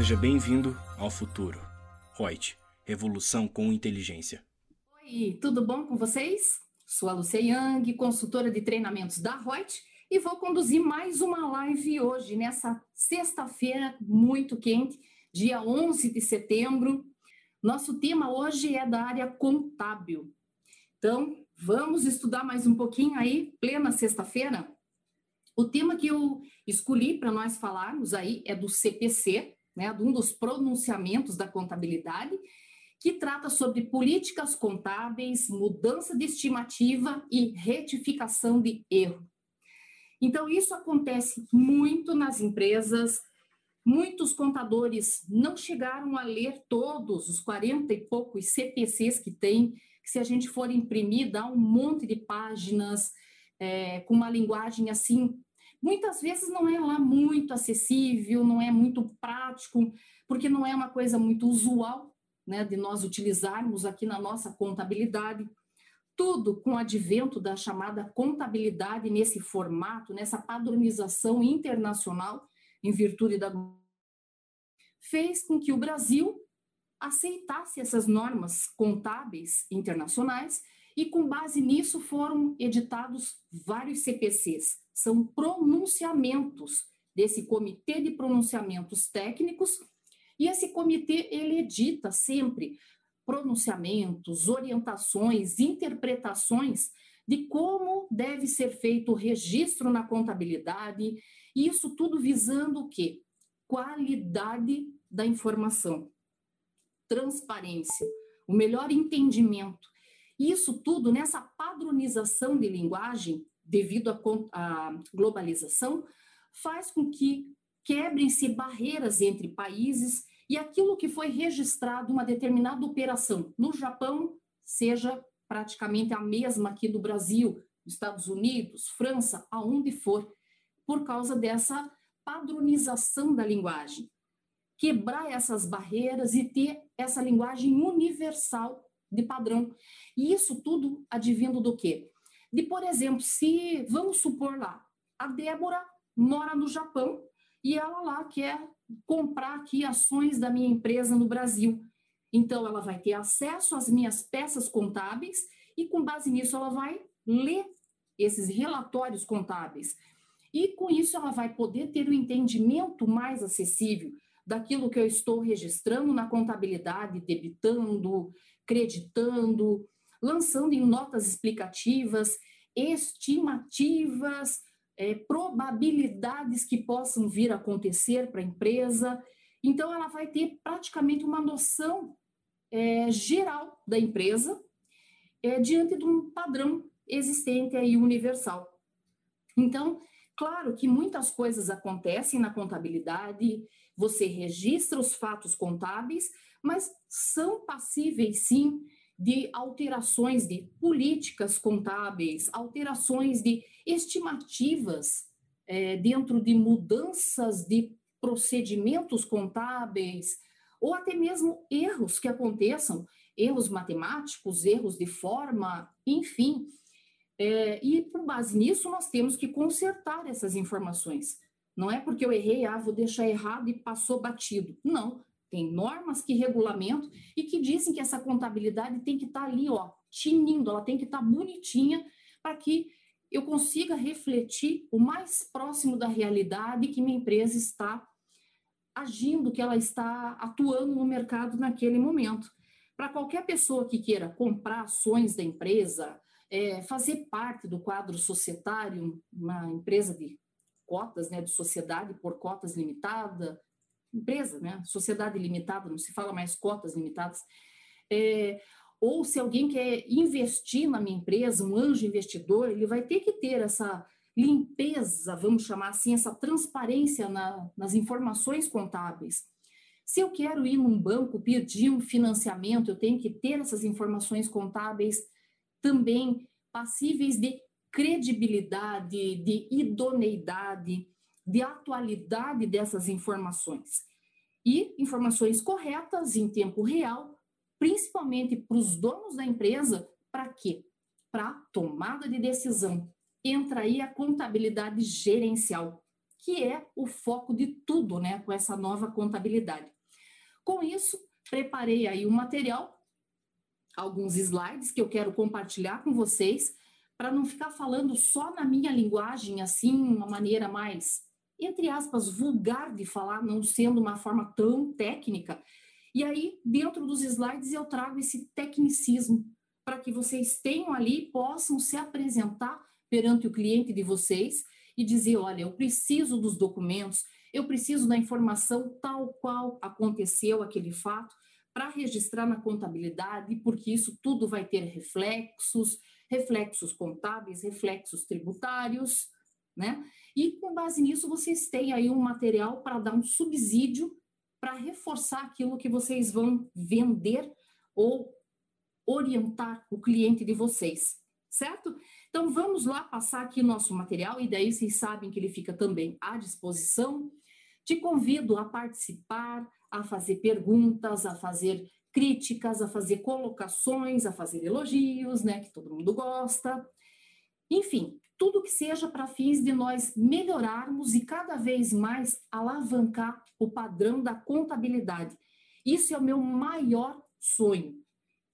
Seja bem-vindo ao futuro. Reut, revolução com inteligência. Oi, tudo bom com vocês? Sou a Lucia Yang, consultora de treinamentos da Reut, e vou conduzir mais uma live hoje, nessa sexta-feira muito quente, dia 11 de setembro. Nosso tema hoje é da área contábil. Então, vamos estudar mais um pouquinho aí, plena sexta-feira? O tema que eu escolhi para nós falarmos aí é do CPC, né, um dos pronunciamentos da contabilidade, que trata sobre políticas contábeis, mudança de estimativa e retificação de erro. Então, isso acontece muito nas empresas. Muitos contadores não chegaram a ler todos os 40 e poucos CPCs que tem, que se a gente for imprimir, dá um monte de páginas, é, com uma linguagem assim muitas vezes não é lá muito acessível, não é muito prático, porque não é uma coisa muito usual, né, de nós utilizarmos aqui na nossa contabilidade. Tudo com o advento da chamada contabilidade nesse formato, nessa padronização internacional, em virtude da fez com que o Brasil aceitasse essas normas contábeis internacionais e com base nisso foram editados vários CPCs, são pronunciamentos desse comitê de pronunciamentos técnicos, e esse comitê ele edita sempre pronunciamentos, orientações, interpretações de como deve ser feito o registro na contabilidade, e isso tudo visando o quê? Qualidade da informação, transparência, o melhor entendimento. Isso tudo nessa padronização de linguagem devido à globalização, faz com que quebrem-se barreiras entre países e aquilo que foi registrado uma determinada operação no Japão seja praticamente a mesma aqui do Brasil, Estados Unidos, França, aonde for, por causa dessa padronização da linguagem. Quebrar essas barreiras e ter essa linguagem universal de padrão. E isso tudo advindo do quê? De, por exemplo, se, vamos supor lá, a Débora mora no Japão e ela lá quer comprar aqui ações da minha empresa no Brasil. Então, ela vai ter acesso às minhas peças contábeis e, com base nisso, ela vai ler esses relatórios contábeis. E, com isso, ela vai poder ter o um entendimento mais acessível daquilo que eu estou registrando na contabilidade, debitando, creditando, lançando em notas explicativas, estimativas, é, probabilidades que possam vir a acontecer para a empresa. Então, ela vai ter praticamente uma noção é, geral da empresa é, diante de um padrão existente aí universal. Então, claro que muitas coisas acontecem na contabilidade, você registra os fatos contábeis, mas são passíveis sim de alterações de políticas contábeis, alterações de estimativas é, dentro de mudanças de procedimentos contábeis, ou até mesmo erros que aconteçam, erros matemáticos, erros de forma, enfim. É, e com base nisso, nós temos que consertar essas informações. Não é porque eu errei, ah, vou deixar errado e passou batido. Não, tem normas que regulamentam e que dizem que essa contabilidade tem que estar tá ali, ó, tinindo, ela tem que estar tá bonitinha para que eu consiga refletir o mais próximo da realidade que minha empresa está agindo, que ela está atuando no mercado naquele momento. Para qualquer pessoa que queira comprar ações da empresa, é, fazer parte do quadro societário, uma empresa de cotas, né, de sociedade por cotas limitada, empresa, né? Sociedade limitada, não se fala mais cotas limitadas. É, ou se alguém quer investir na minha empresa, um anjo investidor, ele vai ter que ter essa limpeza, vamos chamar assim, essa transparência na, nas informações contábeis. Se eu quero ir num banco pedir um financiamento, eu tenho que ter essas informações contábeis também passíveis de credibilidade, de idoneidade, de atualidade dessas informações. E informações corretas em tempo real, principalmente para os donos da empresa, para quê? Para tomada de decisão. Entra aí a contabilidade gerencial. que é o foco de tudo, né, com essa nova contabilidade. Com isso, preparei aí um material, alguns slides que eu quero compartilhar com vocês, para não ficar falando só na minha linguagem, assim, uma maneira mais, entre aspas, vulgar de falar, não sendo uma forma tão técnica. E aí, dentro dos slides, eu trago esse tecnicismo para que vocês tenham ali, possam se apresentar perante o cliente de vocês e dizer: olha, eu preciso dos documentos, eu preciso da informação tal qual aconteceu aquele fato para registrar na contabilidade, porque isso tudo vai ter reflexos, reflexos contábeis, reflexos tributários, né? E com base nisso, vocês têm aí um material para dar um subsídio para reforçar aquilo que vocês vão vender ou orientar o cliente de vocês, certo? Então vamos lá passar aqui nosso material e daí vocês sabem que ele fica também à disposição. Te convido a participar, a fazer perguntas, a fazer críticas, a fazer colocações, a fazer elogios, né, que todo mundo gosta. Enfim, tudo que seja para fins de nós melhorarmos e cada vez mais alavancar o padrão da contabilidade. Isso é o meu maior sonho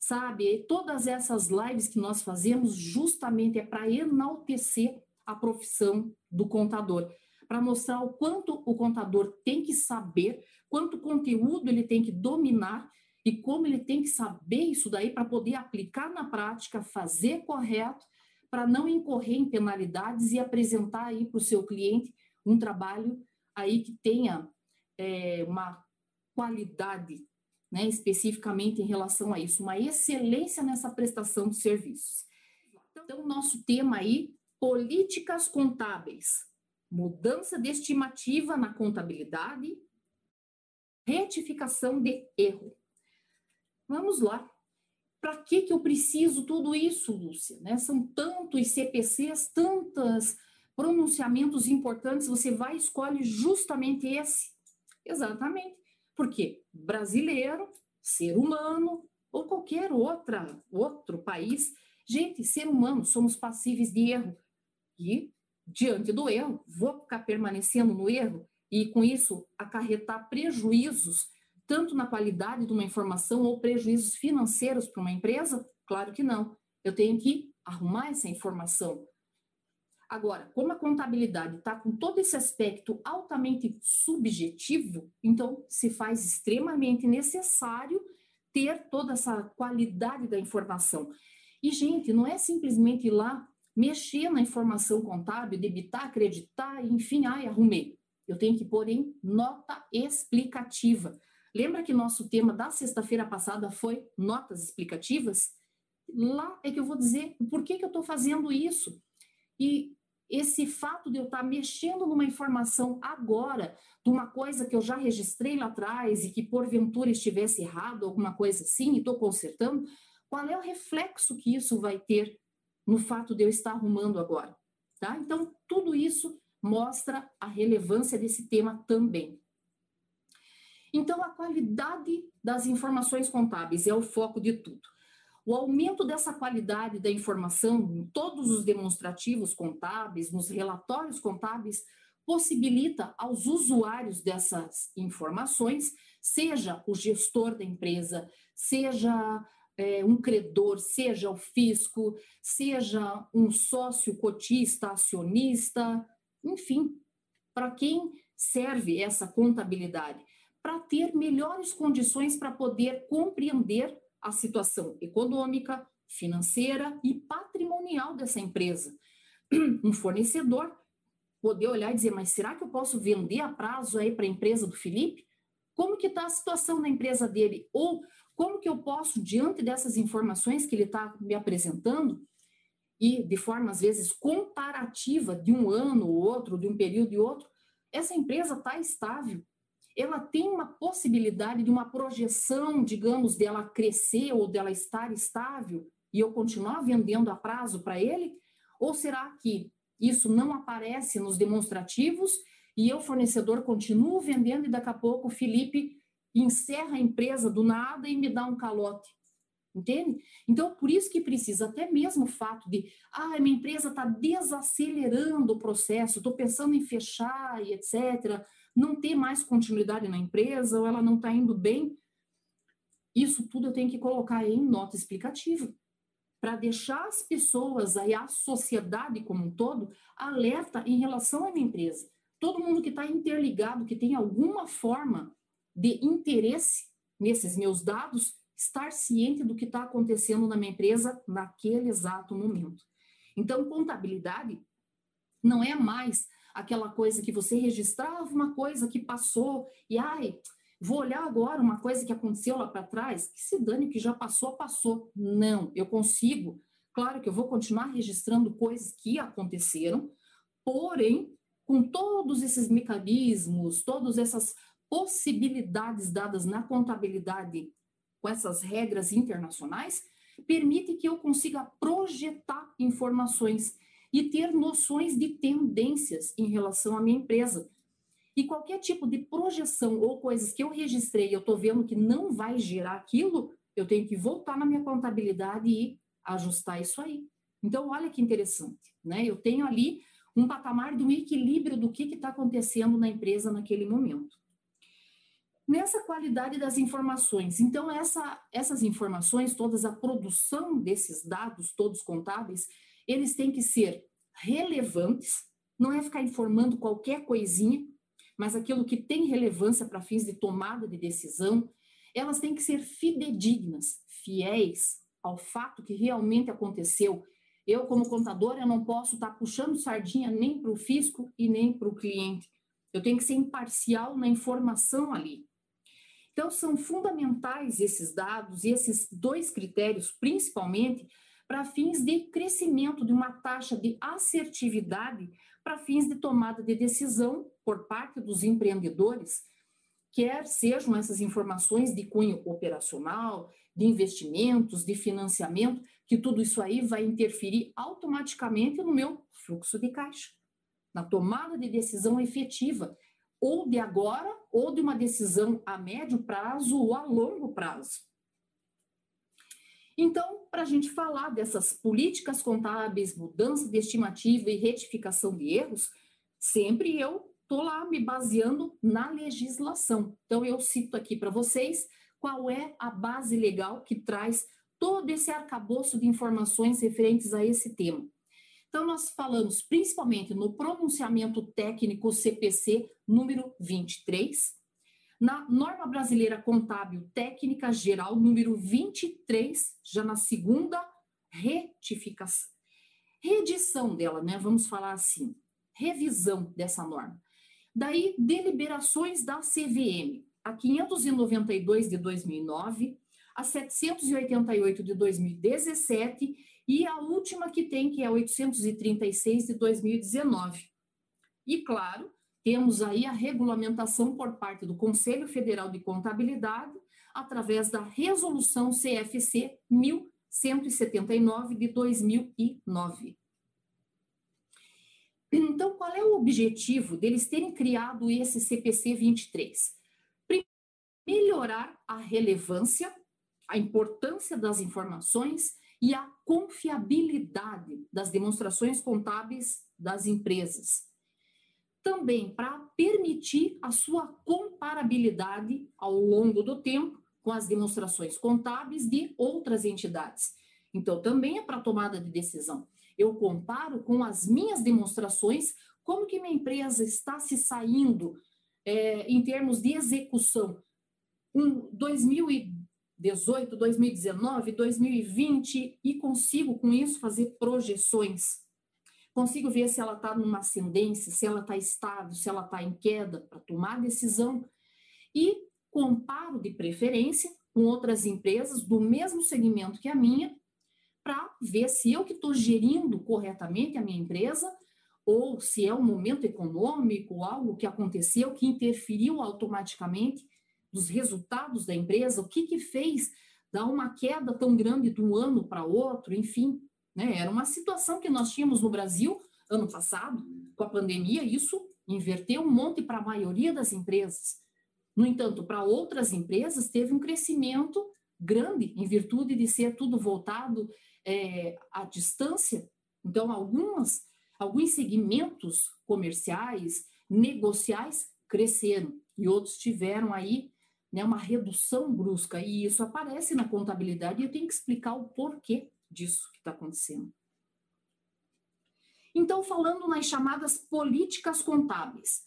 sabe? Todas essas lives que nós fazemos justamente é para enaltecer a profissão do contador, para mostrar o quanto o contador tem que saber, quanto conteúdo ele tem que dominar e como ele tem que saber isso daí para poder aplicar na prática, fazer correto, para não incorrer em penalidades e apresentar aí para o seu cliente um trabalho aí que tenha é, uma qualidade né, especificamente em relação a isso, uma excelência nessa prestação de serviços. Então, nosso tema aí, políticas contábeis, mudança de estimativa na contabilidade, retificação de erro. Vamos lá. Para que, que eu preciso tudo isso, Lúcia? Né? São tantos CPCs, tantos pronunciamentos importantes, você vai e escolhe justamente esse. Exatamente. Porque brasileiro, ser humano ou qualquer outra, outro país, gente, ser humano, somos passíveis de erro. E, diante do erro, vou ficar permanecendo no erro e, com isso, acarretar prejuízos, tanto na qualidade de uma informação ou prejuízos financeiros para uma empresa? Claro que não. Eu tenho que arrumar essa informação, Agora, como a contabilidade está com todo esse aspecto altamente subjetivo, então se faz extremamente necessário ter toda essa qualidade da informação. E, gente, não é simplesmente ir lá mexer na informação contábil, debitar, acreditar, enfim, ai, arrumei. Eu tenho que pôr em nota explicativa. Lembra que nosso tema da sexta-feira passada foi notas explicativas? Lá é que eu vou dizer por que, que eu estou fazendo isso. E esse fato de eu estar mexendo numa informação agora, de uma coisa que eu já registrei lá atrás e que porventura estivesse errado, alguma coisa assim, e estou consertando, qual é o reflexo que isso vai ter no fato de eu estar arrumando agora? Tá? Então, tudo isso mostra a relevância desse tema também. Então, a qualidade das informações contábeis é o foco de tudo. O aumento dessa qualidade da informação em todos os demonstrativos contábeis, nos relatórios contábeis, possibilita aos usuários dessas informações, seja o gestor da empresa, seja é, um credor, seja o fisco, seja um sócio cotista, acionista, enfim, para quem serve essa contabilidade? Para ter melhores condições para poder compreender a situação econômica, financeira e patrimonial dessa empresa. Um fornecedor poder olhar e dizer, mas será que eu posso vender a prazo aí para a empresa do Felipe? Como que está a situação da empresa dele? Ou como que eu posso, diante dessas informações que ele está me apresentando, e de forma, às vezes, comparativa de um ano ou outro, de um período e outro, essa empresa está estável, ela tem uma possibilidade de uma projeção, digamos, dela crescer ou dela estar estável e eu continuar vendendo a prazo para ele? Ou será que isso não aparece nos demonstrativos e eu, fornecedor, continuo vendendo e daqui a pouco o Felipe encerra a empresa do nada e me dá um calote? entende? Então, por isso que precisa até mesmo o fato de, ah, minha empresa está desacelerando o processo, estou pensando em fechar e etc., não ter mais continuidade na empresa, ou ela não está indo bem. Isso tudo eu tenho que colocar em nota explicativa, para deixar as pessoas aí, a sociedade como um todo, alerta em relação à minha empresa. Todo mundo que está interligado, que tem alguma forma de interesse nesses meus dados, estar ciente do que está acontecendo na minha empresa naquele exato momento. Então, contabilidade não é mais aquela coisa que você registrava uma coisa que passou e ai, vou olhar agora uma coisa que aconteceu lá para trás, que se dane que já passou, passou. Não, eu consigo. Claro que eu vou continuar registrando coisas que aconteceram, porém, com todos esses mecanismos, todas essas possibilidades dadas na contabilidade com essas regras internacionais, permite que eu consiga projetar informações e ter noções de tendências em relação à minha empresa. E qualquer tipo de projeção ou coisas que eu registrei, eu estou vendo que não vai gerar aquilo, eu tenho que voltar na minha contabilidade e ajustar isso aí. Então, olha que interessante, né? Eu tenho ali um patamar um equilíbrio do que está acontecendo na empresa naquele momento nessa qualidade das informações. Então, essa, essas informações, todas a produção desses dados, todos contábeis, eles têm que ser relevantes, não é ficar informando qualquer coisinha, mas aquilo que tem relevância para fins de tomada de decisão, elas têm que ser fidedignas, fiéis ao fato que realmente aconteceu. Eu, como contadora, não posso estar tá puxando sardinha nem para o fisco e nem para o cliente. Eu tenho que ser imparcial na informação ali. Então, são fundamentais esses dados e esses dois critérios, principalmente, para fins de crescimento de uma taxa de assertividade para fins de tomada de decisão por parte dos empreendedores, quer sejam essas informações de cunho operacional, de investimentos, de financiamento, que tudo isso aí vai interferir automaticamente no meu fluxo de caixa, na tomada de decisão efetiva ou de agora, ou de uma decisão a médio prazo ou a longo prazo. Então, para a gente falar dessas políticas contábeis, mudança de estimativa e retificação de erros, sempre eu estou lá me baseando na legislação. Então, eu cito aqui para vocês qual é a base legal que traz todo esse arcabouço de informações referentes a esse tema. Então, nós falamos principalmente no pronunciamento técnico CPC número 23, na norma brasileira contábil técnica geral número 23, já na segunda retificação, reedição dela, né? Vamos falar assim, revisão dessa norma. Daí, deliberações da CVM, a 592 de 2009, a 788 de 2017 e a última que tem, que é 836 de 2019. E, claro, temos aí a regulamentação por parte do Conselho Federal de Contabilidade, através da Resolução CFC 1179 de 2009. Então, qual é o objetivo deles terem criado esse CPC 23? Melhorar a relevância, a importância das informações e a confiabilidade das demonstrações contábeis das empresas. Também para permitir a sua comparabilidade ao longo do tempo com as demonstrações contábeis de outras entidades. Então, também é para tomada de decisão. Eu comparo com as minhas demonstrações como que minha empresa está se saindo é, em termos de execução. Um 2000 2018, 2019, 2020 e consigo com isso fazer projeções. Consigo ver se ela está numa ascendência, se ela está estável, se ela está em queda para tomar decisão. E comparo de preferência com outras empresas do mesmo segmento que a minha para ver se eu que estou gerindo corretamente a minha empresa ou se é um momento econômico, algo que aconteceu que interferiu automaticamente dos resultados da empresa, o que que fez dar uma queda tão grande de um ano para outro, enfim, né? Era uma situação que nós tínhamos no Brasil ano passado, com a pandemia, isso inverteu um monte para a maioria das empresas. No entanto, para outras empresas teve um crescimento grande, em virtude de ser tudo voltado é, à distância. Então, algumas, alguns segmentos comerciais, negociais, cresceram e outros tiveram aí né, uma redução brusca. E isso aparece na contabilidade e eu tenho que explicar o porquê disso que está acontecendo. Então, falando nas chamadas políticas contábeis.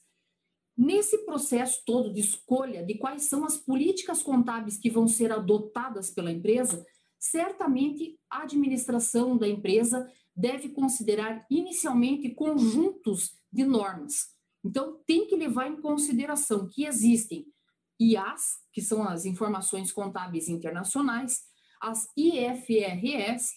Nesse processo todo de escolha de quais são as políticas contábeis que vão ser adotadas pela empresa, certamente a administração da empresa deve considerar inicialmente conjuntos de normas. Então, tem que levar em consideração que existem IAs, que são as informações contábeis internacionais, as IFRS,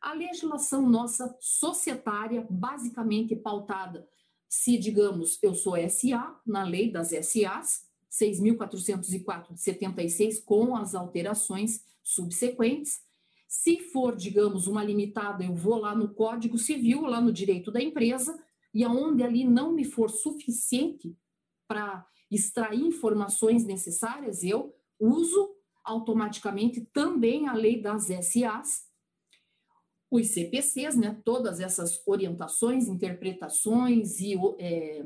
a legislação nossa societária, basicamente pautada, se, digamos, eu sou SA, na lei das SAs, 6.404 de 76, com as alterações subsequentes. Se for, digamos, uma limitada, eu vou lá no Código Civil, lá no direito da empresa, e aonde ali não me for suficiente para extrair informações necessárias, eu uso automaticamente também a lei das SAs, os CPCs, né, todas essas orientações, interpretações e é,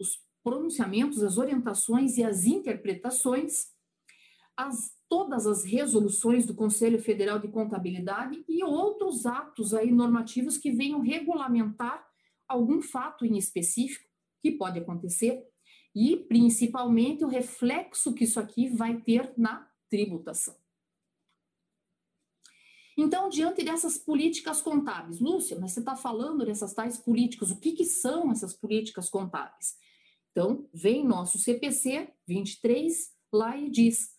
os pronunciamentos, as orientações e as interpretações, as, todas as resoluções do Conselho Federal de Contabilidade e outros atos aí normativos que venham regulamentar algum fato em específico que pode acontecer e principalmente o reflexo que isso aqui vai ter na tributação. Então, diante dessas políticas contábeis, Lúcia, mas você está falando dessas tais políticas, o que, que são essas políticas contábeis? Então, vem nosso CPC 23 lá e diz: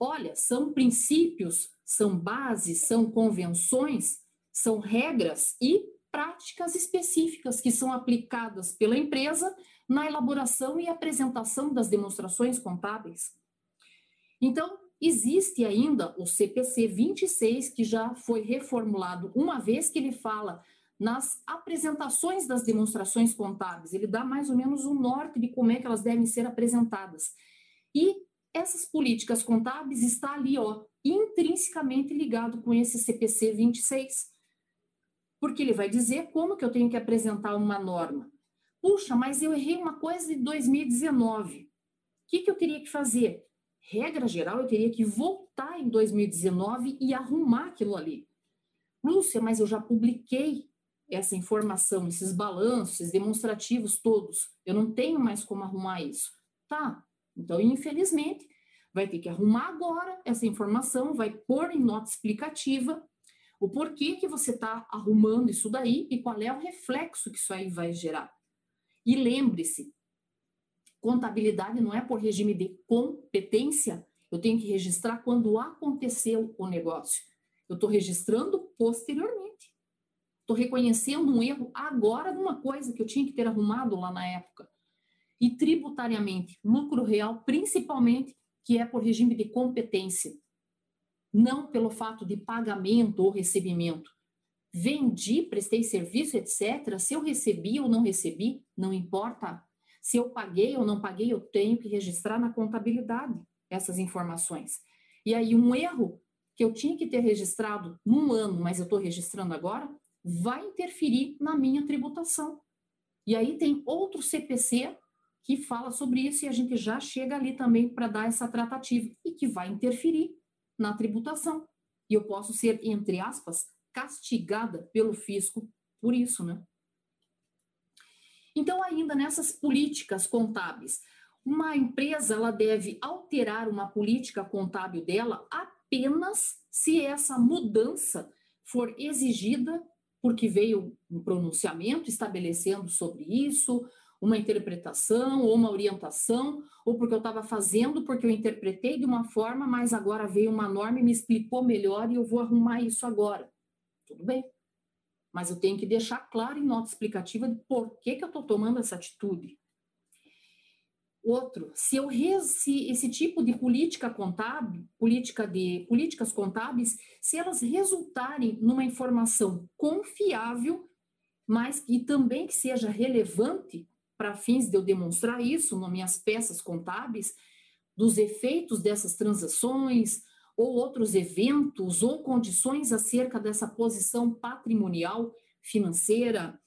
olha, são princípios, são bases, são convenções, são regras e práticas específicas que são aplicadas pela empresa na elaboração e apresentação das demonstrações contábeis. Então, Existe ainda o CPC 26, que já foi reformulado uma vez que ele fala nas apresentações das demonstrações contábeis, ele dá mais ou menos o um norte de como é que elas devem ser apresentadas. E essas políticas contábeis está ali, ó, intrinsecamente ligado com esse CPC 26. Porque ele vai dizer como que eu tenho que apresentar uma norma. Puxa, mas eu errei uma coisa de 2019. O que, que eu teria que fazer? regra geral, eu teria que voltar em 2019 e arrumar aquilo ali. Lúcia, mas eu já publiquei essa informação, esses balanços, demonstrativos todos. Eu não tenho mais como arrumar isso. Tá, então, infelizmente, vai ter que arrumar agora essa informação, vai pôr em nota explicativa o porquê que você está arrumando isso daí e qual é o reflexo que isso aí vai gerar. E lembre-se, Contabilidade não é por regime de competência, eu tenho que registrar quando aconteceu o negócio. Eu estou registrando posteriormente. Estou reconhecendo um erro agora de uma coisa que eu tinha que ter arrumado lá na época. E tributariamente, lucro real, principalmente, que é por regime de competência, não pelo fato de pagamento ou recebimento. Vendi, prestei serviço, etc. Se eu recebi ou não recebi, não importa se eu paguei ou não paguei, eu tenho que registrar na contabilidade essas informações. E aí, um erro que eu tinha que ter registrado num ano, mas eu estou registrando agora, vai interferir na minha tributação. E aí tem outro CPC que fala sobre isso e a gente já chega ali também para dar essa tratativa e que vai interferir na tributação. E eu posso ser, entre aspas, castigada pelo fisco por isso, né? Então, ainda nessas políticas contábeis, uma empresa ela deve alterar uma política contábil dela apenas se essa mudança for exigida porque veio um pronunciamento estabelecendo sobre isso, uma interpretação ou uma orientação, ou porque eu estava fazendo porque eu interpretei de uma forma, mas agora veio uma norma e me explicou melhor e eu vou arrumar isso agora. Tudo bem mas eu tenho que deixar claro em nota explicativa de por que, que eu estou tomando essa atitude. Outro, se eu se esse tipo de política contábil, política de políticas contábeis, se elas resultarem numa informação confiável, mas e também que seja relevante para fins de eu demonstrar isso nas minhas peças contábeis, dos efeitos dessas transações, ou outros eventos ou condições acerca dessa posição patrimonial financeira,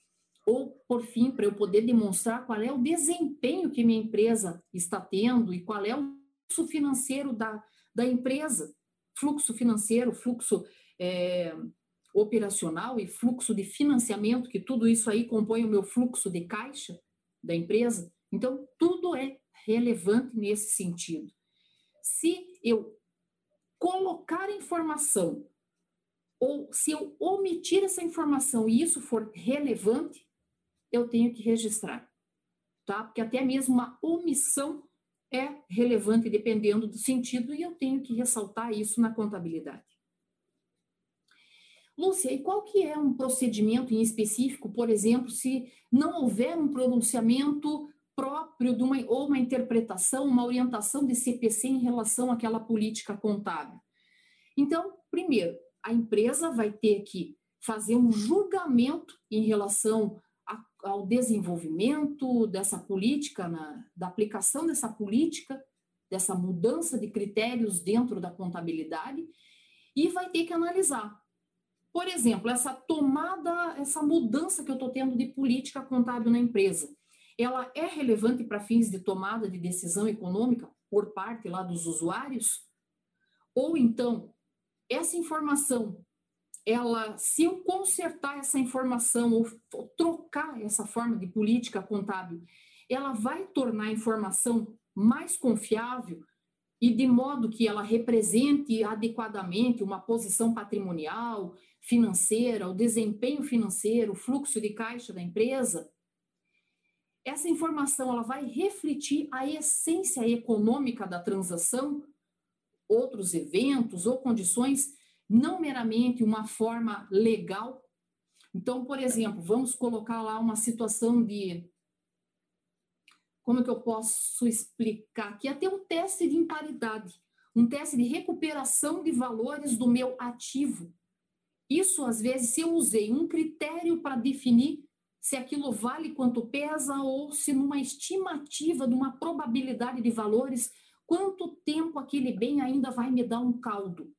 ou, por fim, para eu poder demonstrar qual é o desempenho que minha empresa está tendo e qual é o fluxo financeiro da, da empresa. Fluxo financeiro, fluxo é, operacional e fluxo de financiamento, que tudo isso aí compõe o meu fluxo de caixa da empresa. Então, tudo é relevante nesse sentido. Se eu colocar informação ou se eu omitir essa informação e isso for relevante, eu tenho que registrar, tá? Porque até mesmo uma omissão é relevante dependendo do sentido e eu tenho que ressaltar isso na contabilidade. Lúcia, e qual que é um procedimento em específico, por exemplo, se não houver um pronunciamento próprio de uma, ou uma interpretação, uma orientação de CPC em relação àquela política contábil? Então, primeiro, a empresa vai ter que fazer um julgamento em relação a, ao desenvolvimento dessa política, na, da aplicação dessa política, dessa mudança de critérios dentro da contabilidade, e vai ter que analisar. Por exemplo, essa tomada, essa mudança que eu estou tendo de política contábil na empresa, ela é relevante para fins de tomada de decisão econômica por parte lá dos usuários? Ou então, essa informação ela, se eu consertar essa informação ou, trocar essa forma de política contábil, ela vai tornar a informação mais confiável e de modo que ela represente adequadamente uma posição patrimonial, financeira, o desempenho financeiro, o fluxo de caixa da empresa, essa informação ela vai refletir a essência econômica da transação, outros eventos ou condições não meramente uma forma legal. Então, por exemplo, vamos colocar lá uma situação de. Como é que eu posso explicar? Que até um teste de imparidade, um teste de recuperação de valores do meu ativo. Isso, às vezes, se eu usei um critério para definir se aquilo vale quanto pesa ou se numa estimativa de uma probabilidade de valores, quanto tempo aquele bem ainda vai me dar um caldo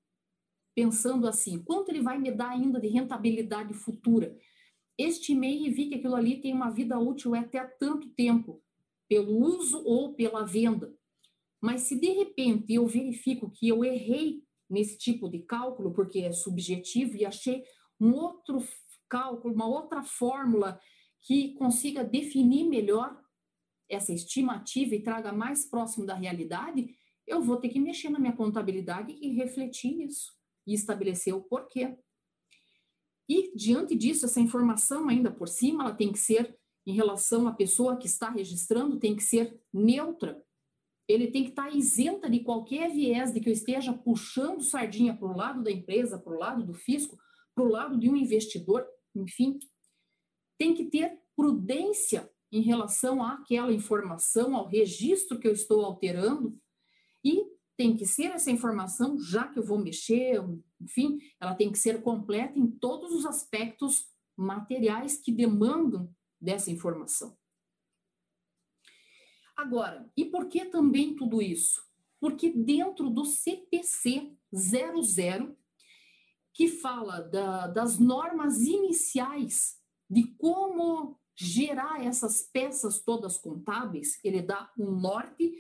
pensando assim, quanto ele vai me dar ainda de rentabilidade futura? Estimei e vi que aquilo ali tem uma vida útil até tanto tempo, pelo uso ou pela venda. Mas se de repente eu verifico que eu errei nesse tipo de cálculo, porque é subjetivo, e achei um outro cálculo, uma outra fórmula que consiga definir melhor essa estimativa e traga mais próximo da realidade, eu vou ter que mexer na minha contabilidade e refletir isso e estabelecer o porquê. E, diante disso, essa informação, ainda por cima, ela tem que ser, em relação à pessoa que está registrando, tem que ser neutra. Ele tem que estar isenta de qualquer viés de que eu esteja puxando sardinha para o lado da empresa, para o lado do fisco, para o lado de um investidor, enfim. Tem que ter prudência em relação àquela informação, ao registro que eu estou alterando e tem que ser essa informação, já que eu vou mexer, enfim, ela tem que ser completa em todos os aspectos materiais que demandam dessa informação. Agora, e por que também tudo isso? Porque dentro do CPC 00, que fala da, das normas iniciais de como gerar essas peças todas contábeis, ele dá um norte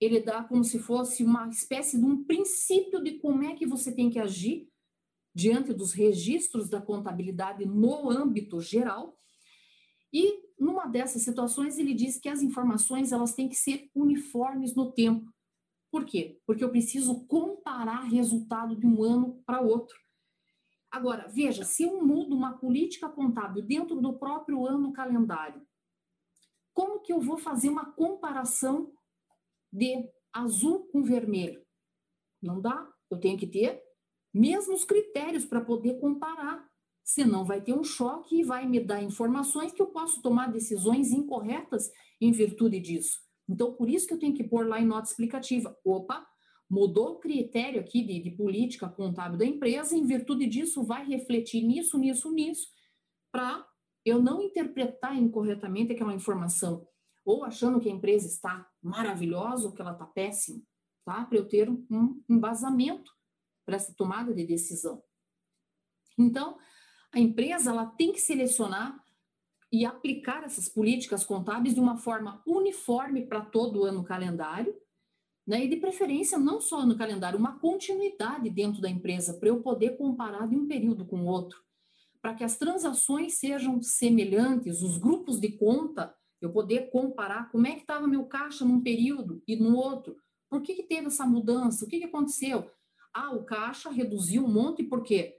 ele dá como se fosse uma espécie de um princípio de como é que você tem que agir diante dos registros da contabilidade no âmbito geral. E numa dessas situações ele diz que as informações elas têm que ser uniformes no tempo. Por quê? Porque eu preciso comparar resultado de um ano para outro. Agora, veja, se eu mudo uma política contábil dentro do próprio ano calendário, como que eu vou fazer uma comparação de azul com vermelho. Não dá. Eu tenho que ter mesmos critérios para poder comparar. Senão vai ter um choque e vai me dar informações que eu posso tomar decisões incorretas em virtude disso. Então, por isso que eu tenho que pôr lá em nota explicativa. Opa, mudou o critério aqui de, de política contábil da empresa, em virtude disso vai refletir nisso, nisso, nisso, para eu não interpretar incorretamente aquela informação ou achando que a empresa está maravilhosa ou que ela está péssima. tá? Para eu ter um embasamento para essa tomada de decisão. Então, a empresa ela tem que selecionar e aplicar essas políticas contábeis de uma forma uniforme para todo o ano calendário, né? E de preferência não só no calendário, uma continuidade dentro da empresa para eu poder comparar de um período com o outro, para que as transações sejam semelhantes, os grupos de conta, eu poder comparar como é que estava meu caixa num período e no outro. Por que, que teve essa mudança? O que, que aconteceu? Ah, o caixa reduziu um monte, por quê?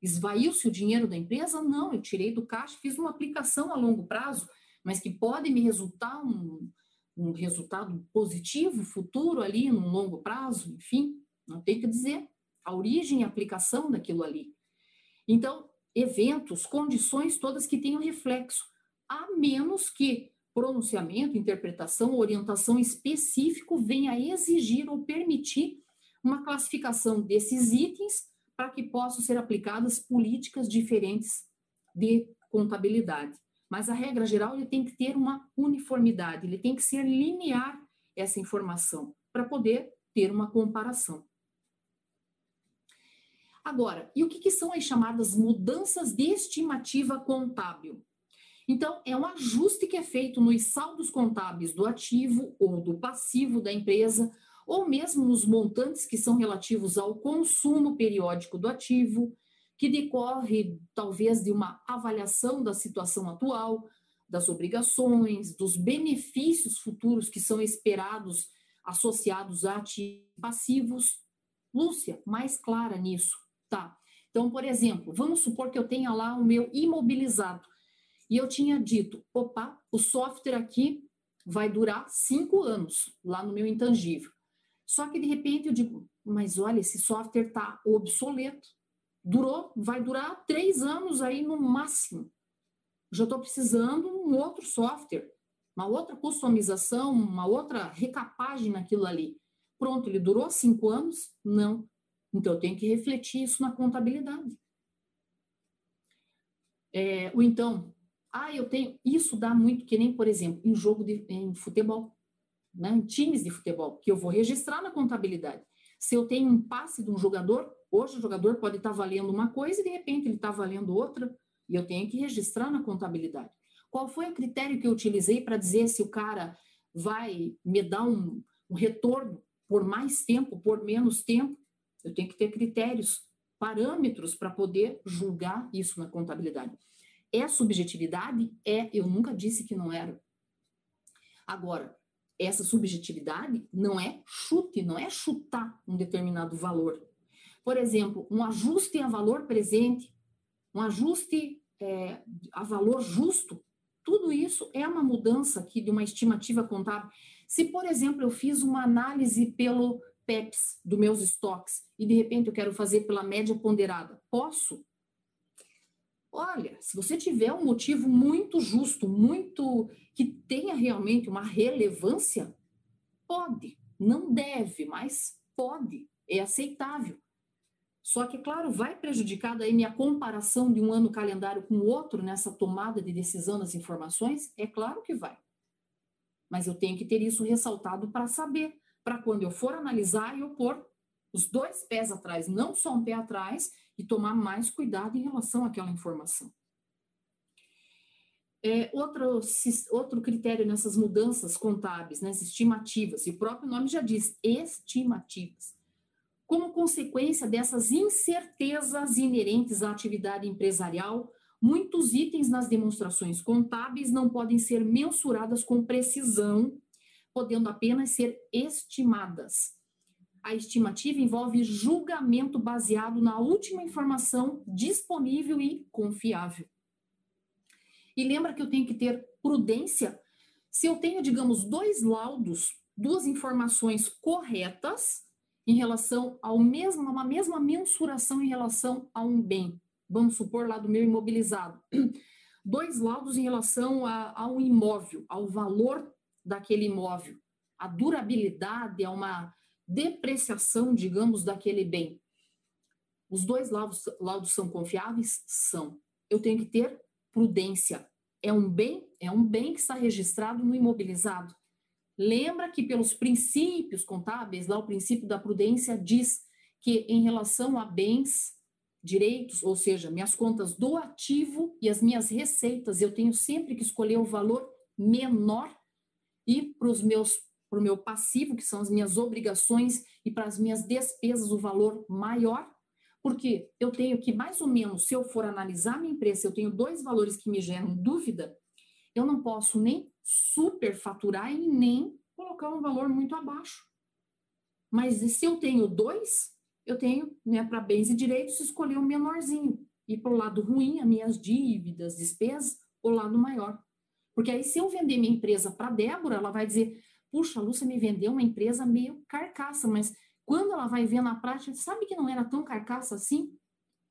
Esvaiu-se o dinheiro da empresa? Não, eu tirei do caixa, fiz uma aplicação a longo prazo, mas que pode me resultar um, um resultado positivo futuro ali, num longo prazo, enfim, não tem que dizer a origem e aplicação daquilo ali. Então, eventos, condições todas que tenham reflexo, a menos que pronunciamento, interpretação, orientação específico venha exigir ou permitir uma classificação desses itens para que possam ser aplicadas políticas diferentes de contabilidade. Mas a regra geral ele tem que ter uma uniformidade, ele tem que ser linear essa informação para poder ter uma comparação. Agora, e o que, que são as chamadas mudanças de estimativa contábil? Então, é um ajuste que é feito nos saldos contábeis do ativo ou do passivo da empresa ou mesmo nos montantes que são relativos ao consumo periódico do ativo, que decorre talvez de uma avaliação da situação atual, das obrigações, dos benefícios futuros que são esperados associados a ativos passivos. Lúcia, mais clara nisso, tá? Então, por exemplo, vamos supor que eu tenha lá o meu imobilizado e eu tinha dito, opa, o software aqui vai durar cinco anos lá no meu intangível. Só que de repente eu digo, mas olha, esse software está obsoleto. Durou, vai durar três anos aí no máximo. Já estou precisando um outro software, uma outra customização, uma outra recapagem naquilo ali. Pronto, ele durou cinco anos? Não. Então eu tenho que refletir isso na contabilidade. É, ou então, ah, eu tenho. Isso dá muito, que nem, por exemplo, em jogo de em futebol né, em times de futebol, que eu vou registrar na contabilidade. Se eu tenho um passe de um jogador, hoje o jogador pode estar valendo uma coisa e de repente ele está valendo outra, e eu tenho que registrar na contabilidade. Qual foi o critério que eu utilizei para dizer se o cara vai me dar um, um retorno por mais tempo, por menos tempo? Eu tenho que ter critérios, parâmetros para poder julgar isso na contabilidade. É subjetividade? É, eu nunca disse que não era. Agora, essa subjetividade não é chute, não é chutar um determinado valor. Por exemplo, um ajuste a valor presente, um ajuste é, a valor justo, tudo isso é uma mudança aqui de uma estimativa contábil. Se, por exemplo, eu fiz uma análise pelo PEPS dos meus estoques e de repente eu quero fazer pela média ponderada, posso? Olha, se você tiver um motivo muito justo, muito que tenha realmente uma relevância, pode, não deve, mas pode, é aceitável. Só que, claro, vai prejudicar daí minha comparação de um ano calendário com o outro nessa tomada de decisão das informações? É claro que vai. Mas eu tenho que ter isso ressaltado para saber, para quando eu for analisar, eu pôr os dois pés atrás, não só um pé atrás, e tomar mais cuidado em relação àquela informação. É, outro, outro critério nessas mudanças contábeis, nessas estimativas, e o próprio nome já diz, estimativas. Como consequência dessas incertezas inerentes à atividade empresarial, muitos itens nas demonstrações contábeis não podem ser mensuradas com precisão, podendo apenas ser estimadas a estimativa envolve julgamento baseado na última informação disponível e confiável. E lembra que eu tenho que ter prudência? Se eu tenho, digamos, dois laudos, duas informações corretas em relação ao mesmo, uma mesma mensuração em relação a um bem, vamos supor lá do meu imobilizado, dois laudos em relação a, a um imóvel, ao valor daquele imóvel, a durabilidade, a uma depreciação, digamos, daquele bem. Os dois laudos, laudos são confiáveis? São. Eu tenho que ter prudência. É um bem, é um bem que está registrado no imobilizado. Lembra que pelos princípios contábeis, lá o princípio da prudência diz que em relação a bens, direitos, ou seja, minhas contas do ativo e as minhas receitas, eu tenho sempre que escolher o valor menor e para os meus para o meu passivo, que são as minhas obrigações, e para as minhas despesas, o valor maior, porque eu tenho que, mais ou menos, se eu for analisar minha empresa, eu tenho dois valores que me geram dúvida, eu não posso nem superfaturar e nem colocar um valor muito abaixo. Mas se eu tenho dois, eu tenho, né, para bens e direitos, escolher o menorzinho. E para o lado ruim, as minhas dívidas, despesas, o lado maior. Porque aí, se eu vender minha empresa para Débora, ela vai dizer: puxa, a Lúcia me vendeu uma empresa meio carcaça, mas quando ela vai ver na prática, sabe que não era tão carcaça assim?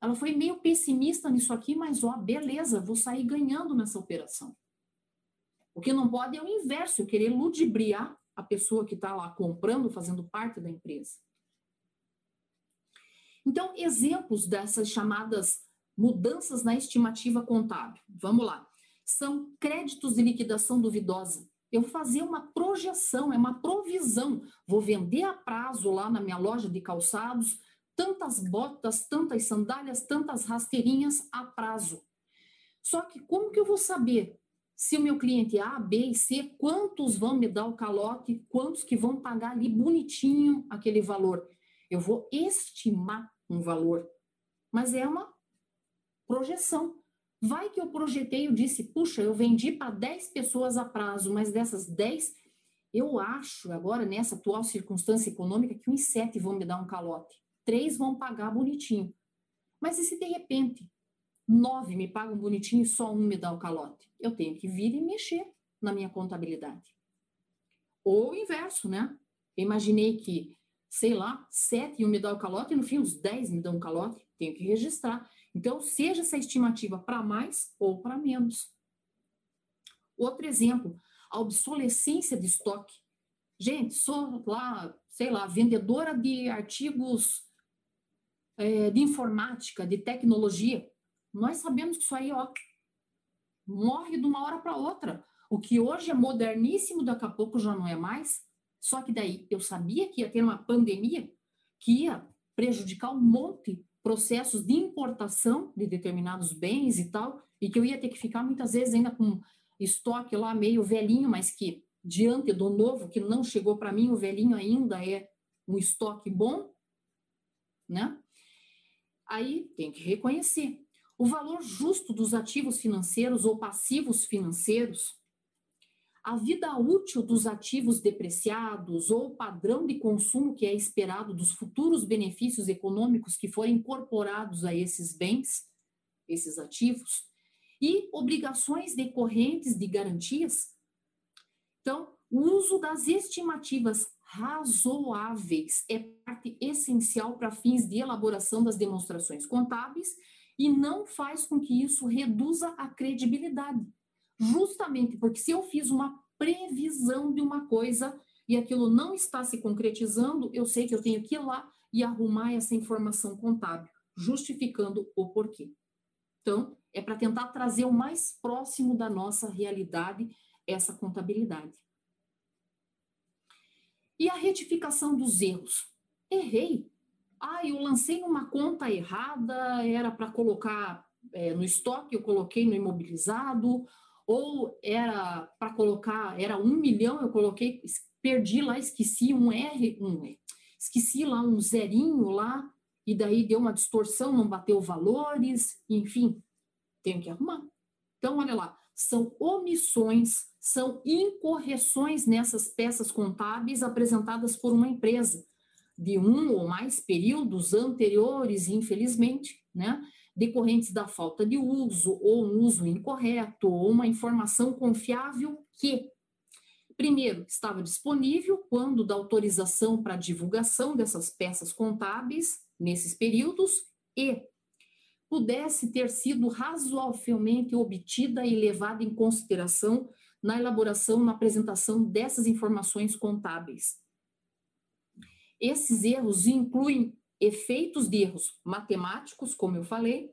Ela foi meio pessimista nisso aqui, mas ó, beleza, vou sair ganhando nessa operação. O que não pode é o inverso, eu querer ludibriar a pessoa que está lá comprando, fazendo parte da empresa. Então, exemplos dessas chamadas mudanças na estimativa contábil. Vamos lá. São créditos de liquidação duvidosa. Eu fazer uma projeção, é uma provisão. Vou vender a prazo lá na minha loja de calçados tantas botas, tantas sandálias, tantas rasteirinhas a prazo. Só que como que eu vou saber se o meu cliente A, B e C, quantos vão me dar o calote, quantos que vão pagar ali bonitinho aquele valor? Eu vou estimar um valor, mas é uma projeção. Vai que eu projetei, eu disse, puxa, eu vendi para 10 pessoas a prazo, mas dessas 10, eu acho, agora nessa atual circunstância econômica, que uns 7 vão me dar um calote, três vão pagar bonitinho. Mas e se de repente nove me pagam bonitinho e só um me dá o calote? Eu tenho que vir e mexer na minha contabilidade. Ou o inverso, né? Eu imaginei que sei lá, sete iam me dar o calote e no fim os dez me dão o calote, tenho que registrar. Então, seja essa estimativa para mais ou para menos. Outro exemplo, a obsolescência de estoque. Gente, sou lá, sei lá, vendedora de artigos é, de informática, de tecnologia. Nós sabemos que isso aí, ó, morre de uma hora para outra. O que hoje é moderníssimo, daqui a pouco já não é mais. Só que daí eu sabia que ia ter uma pandemia que ia prejudicar um monte processos de importação de determinados bens e tal, e que eu ia ter que ficar muitas vezes ainda com estoque lá meio velhinho, mas que diante do novo que não chegou para mim, o velhinho ainda é um estoque bom, né? Aí tem que reconhecer o valor justo dos ativos financeiros ou passivos financeiros a vida útil dos ativos depreciados ou o padrão de consumo que é esperado dos futuros benefícios econômicos que forem incorporados a esses bens, esses ativos, e obrigações decorrentes de garantias. Então, o uso das estimativas razoáveis é parte essencial para fins de elaboração das demonstrações contábeis e não faz com que isso reduza a credibilidade justamente porque se eu fiz uma previsão de uma coisa e aquilo não está se concretizando, eu sei que eu tenho que ir lá e arrumar essa informação contábil, justificando o porquê. Então, é para tentar trazer o mais próximo da nossa realidade essa contabilidade. E a retificação dos erros? Errei. Ah, eu lancei uma conta errada, era para colocar é, no estoque, eu coloquei no imobilizado, ou era para colocar, era um milhão, eu coloquei, perdi lá, esqueci um R, um, esqueci lá um zerinho lá, e daí deu uma distorção, não bateu valores, enfim, tenho que arrumar. Então, olha lá, são omissões, são incorreções nessas peças contábeis apresentadas por uma empresa de um ou mais períodos anteriores, infelizmente, né? decorrentes da falta de uso ou um uso incorreto ou uma informação confiável que, primeiro, estava disponível quando da autorização para divulgação dessas peças contábeis nesses períodos e pudesse ter sido razoavelmente obtida e levada em consideração na elaboração, na apresentação dessas informações contábeis. Esses erros incluem efeitos de erros matemáticos, como eu falei,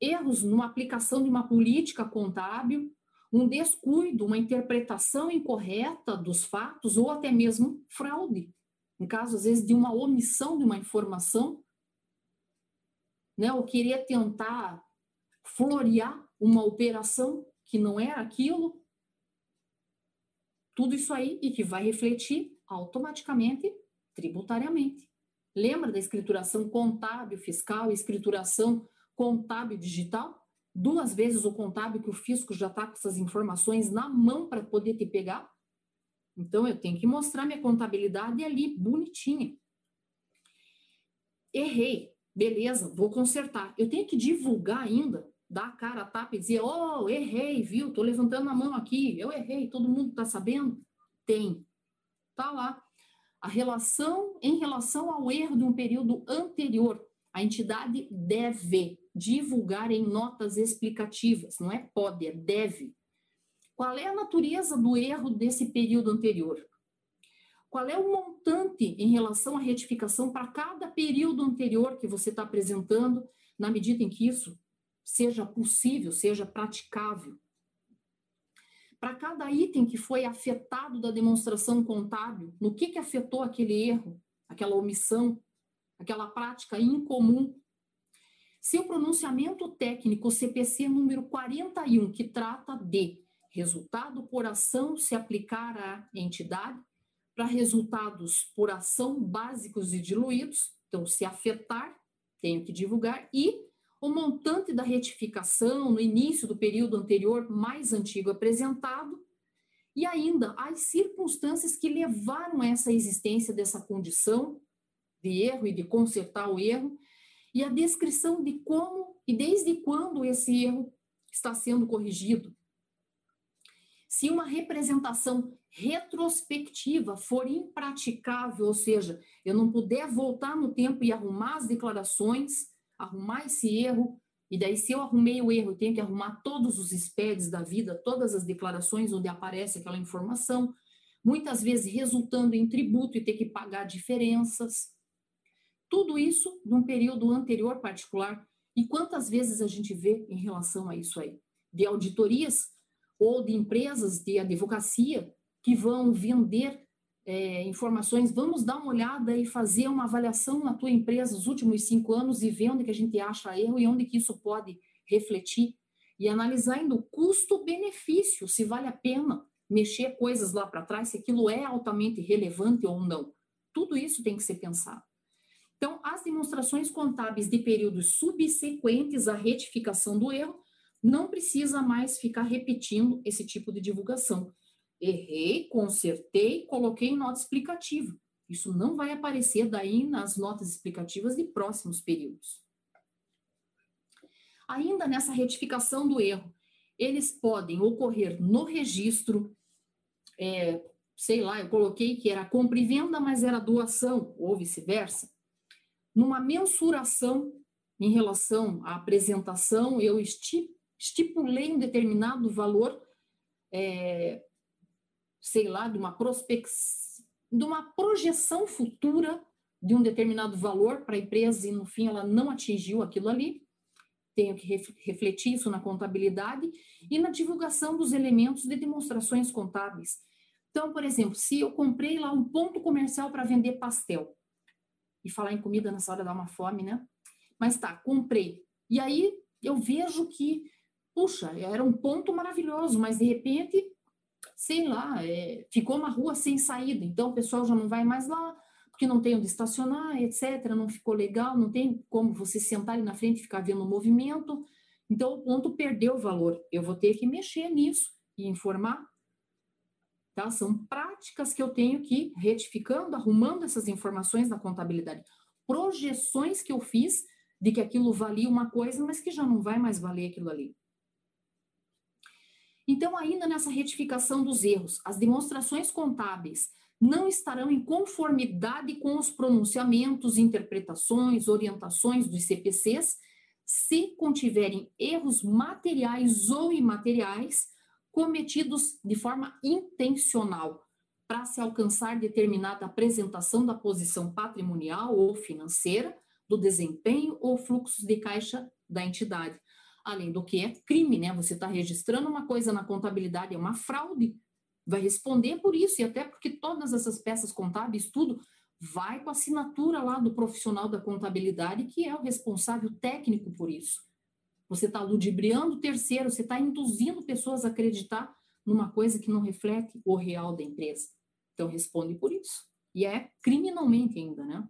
erros numa aplicação de uma política contábil, um descuido, uma interpretação incorreta dos fatos ou até mesmo fraude. Em caso, às vezes, de uma omissão de uma informação, né, ou querer tentar florear uma operação que não era aquilo. Tudo isso aí e que vai refletir automaticamente tributariamente. Lembra da escrituração contábil fiscal e escrituração contábil digital? duas vezes o contábil que o fisco já está com essas informações na mão para poder te pegar. Então, eu tenho que mostrar minha contabilidade ali, bonitinha. Errei, beleza, vou consertar. Eu tenho que divulgar ainda, dar a cara a tapa e dizer, oh, errei, viu? Estou levantando a mão aqui, eu errei, todo mundo está sabendo? Tem, tá lá. A relação, em relação ao erro de um período anterior, a entidade deve divulgar em notas explicativas, não é pode, é deve. Qual é a natureza do erro desse período anterior? Qual é o montante em relação à retificação para cada período anterior que você está apresentando, na medida em que isso seja possível, seja praticável? Para cada item que foi afetado da demonstração contábil, no que, que afetou aquele erro, aquela omissão, aquela prática incomum? Seu pronunciamento técnico CPC número 41, que trata de resultado por ação se aplicar à entidade, para resultados por ação básicos e diluídos, então se afetar, tenho que divulgar, e o montante da retificação no início do período anterior mais antigo apresentado, e ainda as circunstâncias que levaram a essa existência dessa condição de erro e de consertar o erro, e a descrição de como e desde quando esse erro está sendo corrigido. Se uma representação retrospectiva for impraticável, ou seja, eu não puder voltar no tempo e arrumar as declarações, arrumar esse erro, e daí se eu arrumei o erro, eu tenho que arrumar todos os SPEDs da vida, todas as declarações onde aparece aquela informação, muitas vezes resultando em tributo e ter que pagar diferenças. Tudo isso de um período anterior particular. E quantas vezes a gente vê em relação a isso aí? De auditorias ou de empresas de advocacia que vão vender é, informações, vamos dar uma olhada e fazer uma avaliação na tua empresa nos últimos cinco anos e ver onde que a gente acha erro e onde que isso pode refletir e analisar o custo-benefício, se vale a pena mexer coisas lá para trás, se aquilo é altamente relevante ou não. Tudo isso tem que ser pensado. Então, as demonstrações contábeis de períodos subsequentes à retificação do erro não precisa mais ficar repetindo esse tipo de divulgação. Errei, consertei, coloquei nota explicativa. Isso não vai aparecer daí nas notas explicativas de próximos períodos. Ainda nessa retificação do erro, eles podem ocorrer no registro, é, sei lá, eu coloquei que era compra e venda, mas era doação, ou vice-versa numa mensuração em relação à apresentação, eu estipulei um determinado valor, é, sei lá, de uma prospec... de uma projeção futura de um determinado valor para a empresa e no fim ela não atingiu aquilo ali. Tenho que refletir isso na contabilidade e na divulgação dos elementos de demonstrações contábeis. Então, por exemplo, se eu comprei lá um ponto comercial para vender pastel, e falar em comida nessa hora dá uma fome, né? Mas tá, comprei. E aí eu vejo que, puxa, era um ponto maravilhoso, mas de repente, sei lá, é, ficou uma rua sem saída, então o pessoal já não vai mais lá, porque não tem onde estacionar, etc. Não ficou legal, não tem como você sentar ali na frente e ficar vendo o movimento. Então o ponto perdeu valor. Eu vou ter que mexer nisso e informar Tá? São práticas que eu tenho que ir retificando, arrumando essas informações na contabilidade. Projeções que eu fiz de que aquilo valia uma coisa, mas que já não vai mais valer aquilo ali. Então, ainda nessa retificação dos erros, as demonstrações contábeis não estarão em conformidade com os pronunciamentos, interpretações, orientações dos CPCs, se contiverem erros materiais ou imateriais cometidos de forma intencional para se alcançar determinada apresentação da posição patrimonial ou financeira, do desempenho ou fluxos de caixa da entidade. Além do que é crime, né? Você está registrando uma coisa na contabilidade, é uma fraude, vai responder por isso, e até porque todas essas peças contábeis, tudo, vai com a assinatura lá do profissional da contabilidade, que é o responsável técnico por isso. Você está ludibriando terceiro, você está induzindo pessoas a acreditar numa coisa que não reflete o real da empresa. Então, responde por isso. E é criminalmente ainda, né?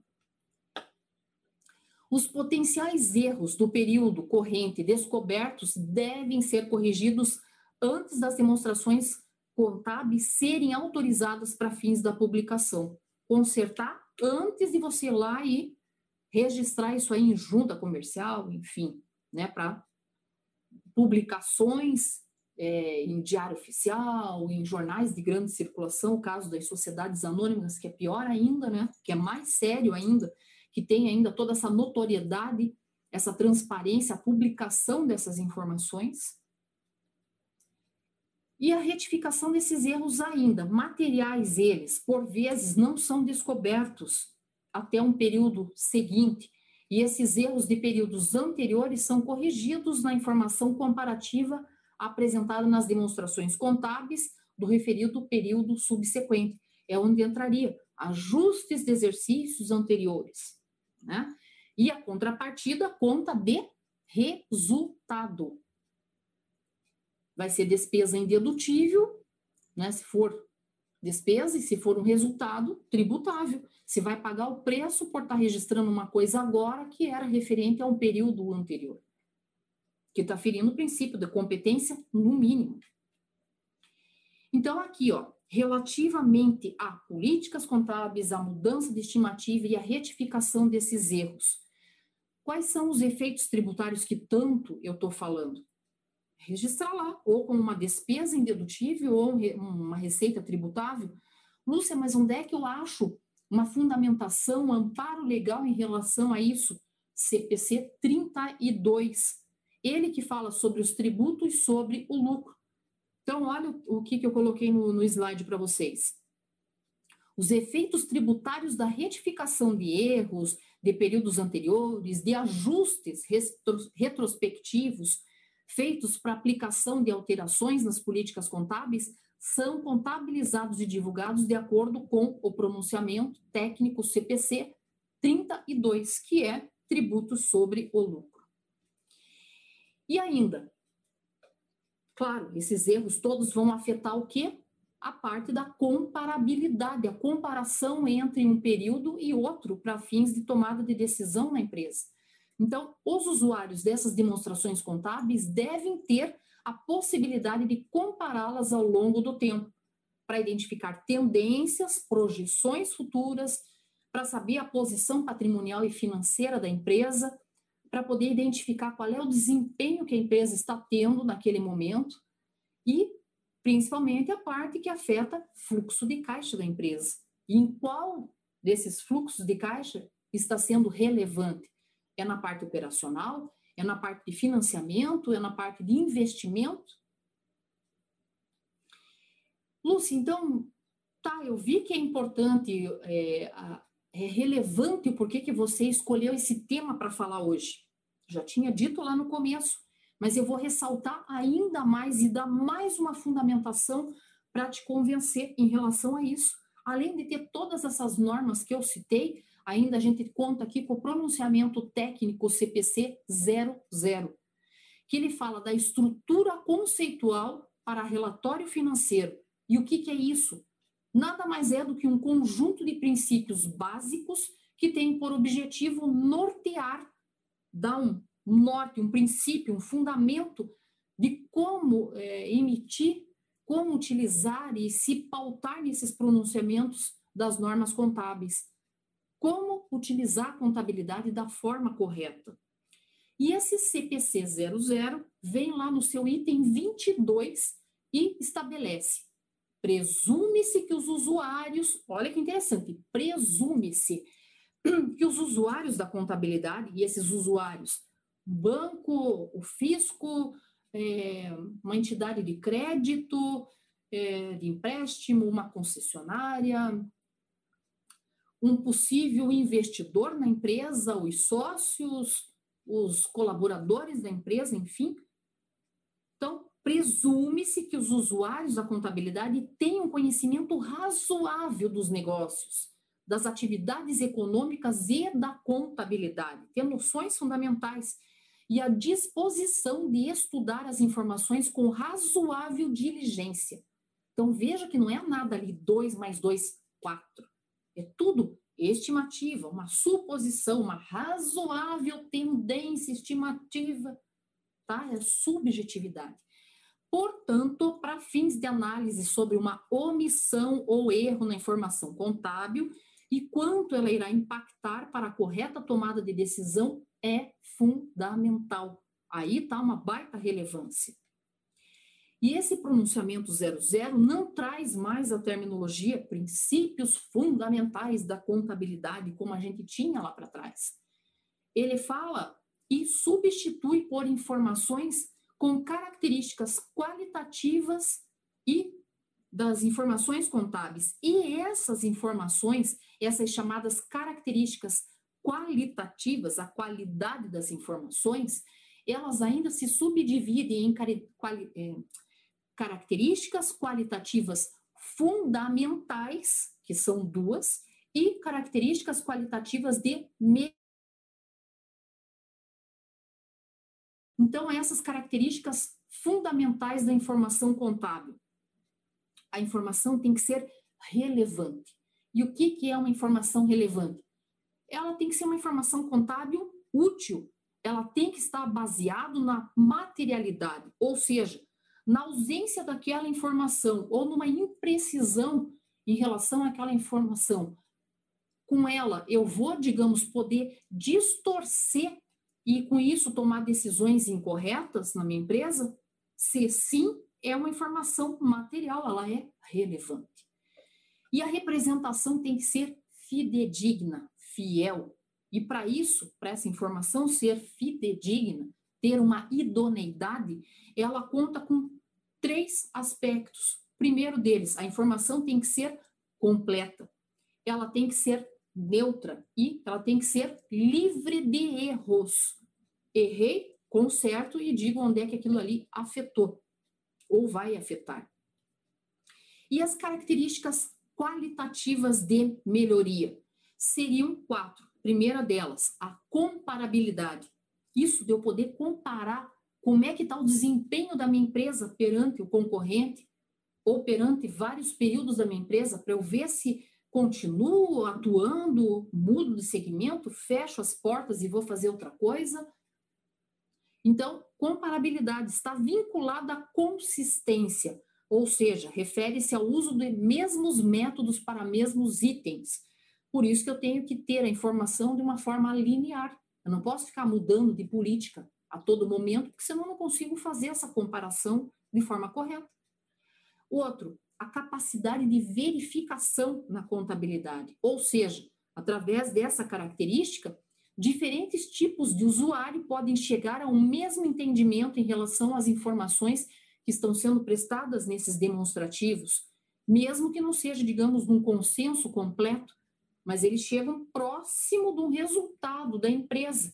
Os potenciais erros do período corrente descobertos devem ser corrigidos antes das demonstrações contábeis serem autorizadas para fins da publicação. Consertar antes de você ir lá e registrar isso aí em junta comercial, enfim, né, para publicações é, em diário oficial, em jornais de grande circulação, o caso das sociedades anônimas, que é pior ainda, né, que é mais sério ainda, que tem ainda toda essa notoriedade, essa transparência, a publicação dessas informações. E a retificação desses erros ainda, materiais eles, por vezes não são descobertos até um período seguinte, e esses erros de períodos anteriores são corrigidos na informação comparativa apresentada nas demonstrações contábeis do referido período subsequente. É onde entraria ajustes de exercícios anteriores. Né? E a contrapartida, conta de resultado. Vai ser despesa indedutível, né? se for despesa, e se for um resultado, tributável. Se vai pagar o preço por estar registrando uma coisa agora que era referente a um período anterior. Que está ferindo o princípio da competência no mínimo. Então, aqui, ó, relativamente a políticas contábeis, a mudança de estimativa e a retificação desses erros. Quais são os efeitos tributários que tanto eu estou falando? Registrar lá, ou como uma despesa indedutível ou uma receita tributável. Lúcia, mas onde é que eu acho uma fundamentação, um amparo legal em relação a isso? CPC 32. Ele que fala sobre os tributos sobre o lucro. Então, olha o, que, que eu coloquei no, no slide para vocês. Os efeitos tributários da retificação de erros de períodos anteriores, de ajustes retrospectivos feitos para aplicação de alterações nas políticas contábeis, são contabilizados e divulgados de acordo com o pronunciamento técnico CPC 32, que é tributo sobre o lucro. E ainda, Claro, esses erros todos vão afetar o quê? A parte da comparabilidade, a comparação entre um período e outro para fins de tomada de decisão na empresa. Então, os usuários dessas demonstrações contábeis devem ter a possibilidade de compará-las ao longo do tempo, para identificar tendências, projeções futuras, para saber a posição patrimonial e financeira da empresa, para poder identificar qual é o desempenho que a empresa está tendo naquele momento e, principalmente, a parte que afeta fluxo de caixa da empresa. E em qual desses fluxos de caixa está sendo relevante? É na parte operacional? É na parte de financiamento? É na parte de investimento? Lúcia, então, tá, eu vi que é importante é, é relevante o porquê que você escolheu esse tema para falar hoje. Já tinha dito lá no começo, mas eu vou ressaltar ainda mais e dar mais uma fundamentação para te convencer em relação a isso. Além de ter todas essas normas que eu citei, ainda a gente conta aqui com o pronunciamento técnico CPC 00, que ele fala da estrutura conceitual para relatório financeiro. E o que, que é isso? Nada mais é do que um conjunto de princípios básicos que tem por objetivo nortear, dar um norte, um princípio, um fundamento de como é, emitir, como utilizar e se pautar nesses pronunciamentos das normas contábeis. Como utilizar a contabilidade da forma correta. E esse CPC 00 vem lá no seu item 22 e estabelece Presume-se que os usuários, olha que interessante, presume-se que os usuários da contabilidade, e esses usuários, banco, o fisco, é, uma entidade de crédito, é, de empréstimo, uma concessionária, um possível investidor na empresa, os sócios, os colaboradores da empresa, enfim, presume-se que os usuários da contabilidade tenham conhecimento razoável dos negócios, das atividades econômicas e da contabilidade, ter noções fundamentais e a disposição de estudar as informações com razoável diligência. Então veja que não é nada ali 2 mais 2, 4. É tudo estimativa, uma suposição, uma razoável tendência estimativa, tá? É subjetividade. Portanto, para fins de análise sobre uma omissão ou erro na informação contábil e quanto ela irá impactar para a correta tomada de decisão é fundamental. Aí está uma baita relevância. E esse pronunciamento 00 não traz mais a terminologia princípios fundamentais da contabilidade, como a gente tinha lá para trás. Ele fala e substitui por informações com características qualitativas e das informações contábeis. E essas informações, essas chamadas características qualitativas, a qualidade das informações, elas ainda se subdividem em quali, características qualitativas fundamentais, que são duas, e características qualitativas de Então, essas características fundamentais da informação contábil. A informação tem que ser relevante. E o que, que é uma informação relevante? Ela tem que ser uma informação contábil útil. Ela tem que estar baseada na materialidade, ou seja, na ausência daquela informação ou numa imprecisão em relação àquela informação. Com ela, eu vou, digamos, poder distorcer e com isso tomar decisões incorretas na minha empresa? Se sim, é uma informação material, ela é relevante. E a representação tem que ser fidedigna, fiel. E para isso, para essa informação ser fidedigna, ter uma idoneidade, ela conta com três aspectos. Primeiro deles, a informação tem que ser completa. Ela tem que ser neutra e ela tem que ser livre de erros errei, conserto e digo onde é que aquilo ali afetou ou vai afetar. E as características qualitativas de melhoria seriam quatro. Primeira delas, a comparabilidade. Isso de eu poder comparar como é que está o desempenho da minha empresa perante o concorrente ou perante vários períodos da minha empresa para eu ver se continuo atuando, mudo de segmento, fecho as portas e vou fazer outra coisa, então, comparabilidade está vinculada à consistência, ou seja, refere-se ao uso de mesmos métodos para mesmos itens. Por isso que eu tenho que ter a informação de uma forma linear. Eu não posso ficar mudando de política a todo momento, porque senão eu não consigo fazer essa comparação de forma correta. Outro, a capacidade de verificação na contabilidade, ou seja, através dessa característica, diferentes tipos de usuário podem chegar a um mesmo entendimento em relação às informações que estão sendo prestadas nesses demonstrativos, mesmo que não seja, digamos, num consenso completo, mas eles chegam próximo do resultado da empresa.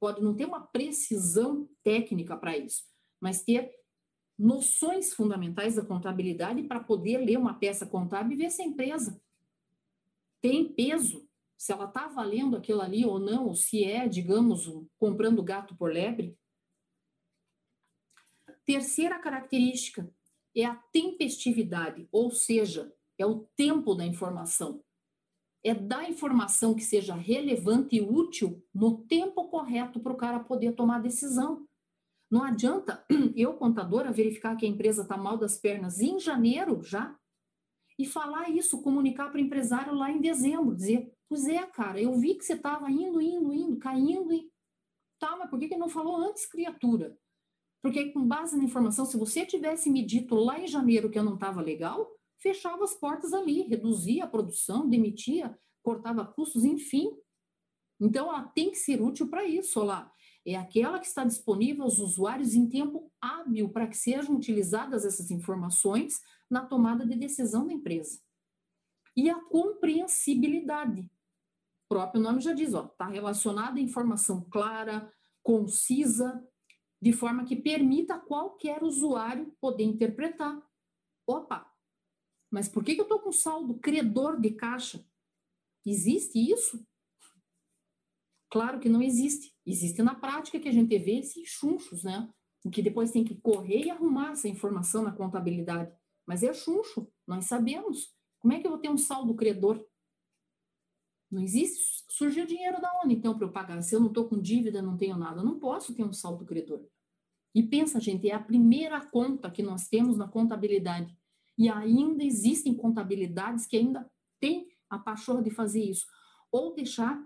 Pode não ter uma precisão técnica para isso, mas ter noções fundamentais da contabilidade para poder ler uma peça contábil e ver se a empresa tem peso se ela está valendo aquilo ali ou não, ou se é, digamos, comprando gato por lebre. Terceira característica é a tempestividade, ou seja, é o tempo da informação. É dar informação que seja relevante e útil no tempo correto para o cara poder tomar decisão. Não adianta eu, contadora, verificar que a empresa está mal das pernas em janeiro já e falar isso, comunicar para o empresário lá em dezembro, dizer, Pois é, cara, eu vi que você estava indo, indo, indo, caindo e. Tá, mas por que, que não falou antes, criatura? Porque com base na informação, se você tivesse me dito lá em janeiro que eu não estava legal, fechava as portas ali, reduzia a produção, demitia, cortava custos, enfim. Então, ela tem que ser útil para isso, lá. É aquela que está disponível aos usuários em tempo hábil para que sejam utilizadas essas informações na tomada de decisão da empresa. E a compreensibilidade próprio nome já diz, está relacionada à informação clara, concisa, de forma que permita qualquer usuário poder interpretar. Opa, mas por que eu estou com saldo credor de caixa? Existe isso? Claro que não existe. Existe na prática que a gente vê esses chunchos, né? Que depois tem que correr e arrumar essa informação na contabilidade. Mas é chuncho, nós sabemos. Como é que eu vou ter um saldo credor? Não existe. Surgiu dinheiro da onde, então, para eu pagar? Se eu não estou com dívida, não tenho nada, não posso ter um saldo credor. E pensa, gente, é a primeira conta que nós temos na contabilidade. E ainda existem contabilidades que ainda têm a pachorra de fazer isso. Ou deixar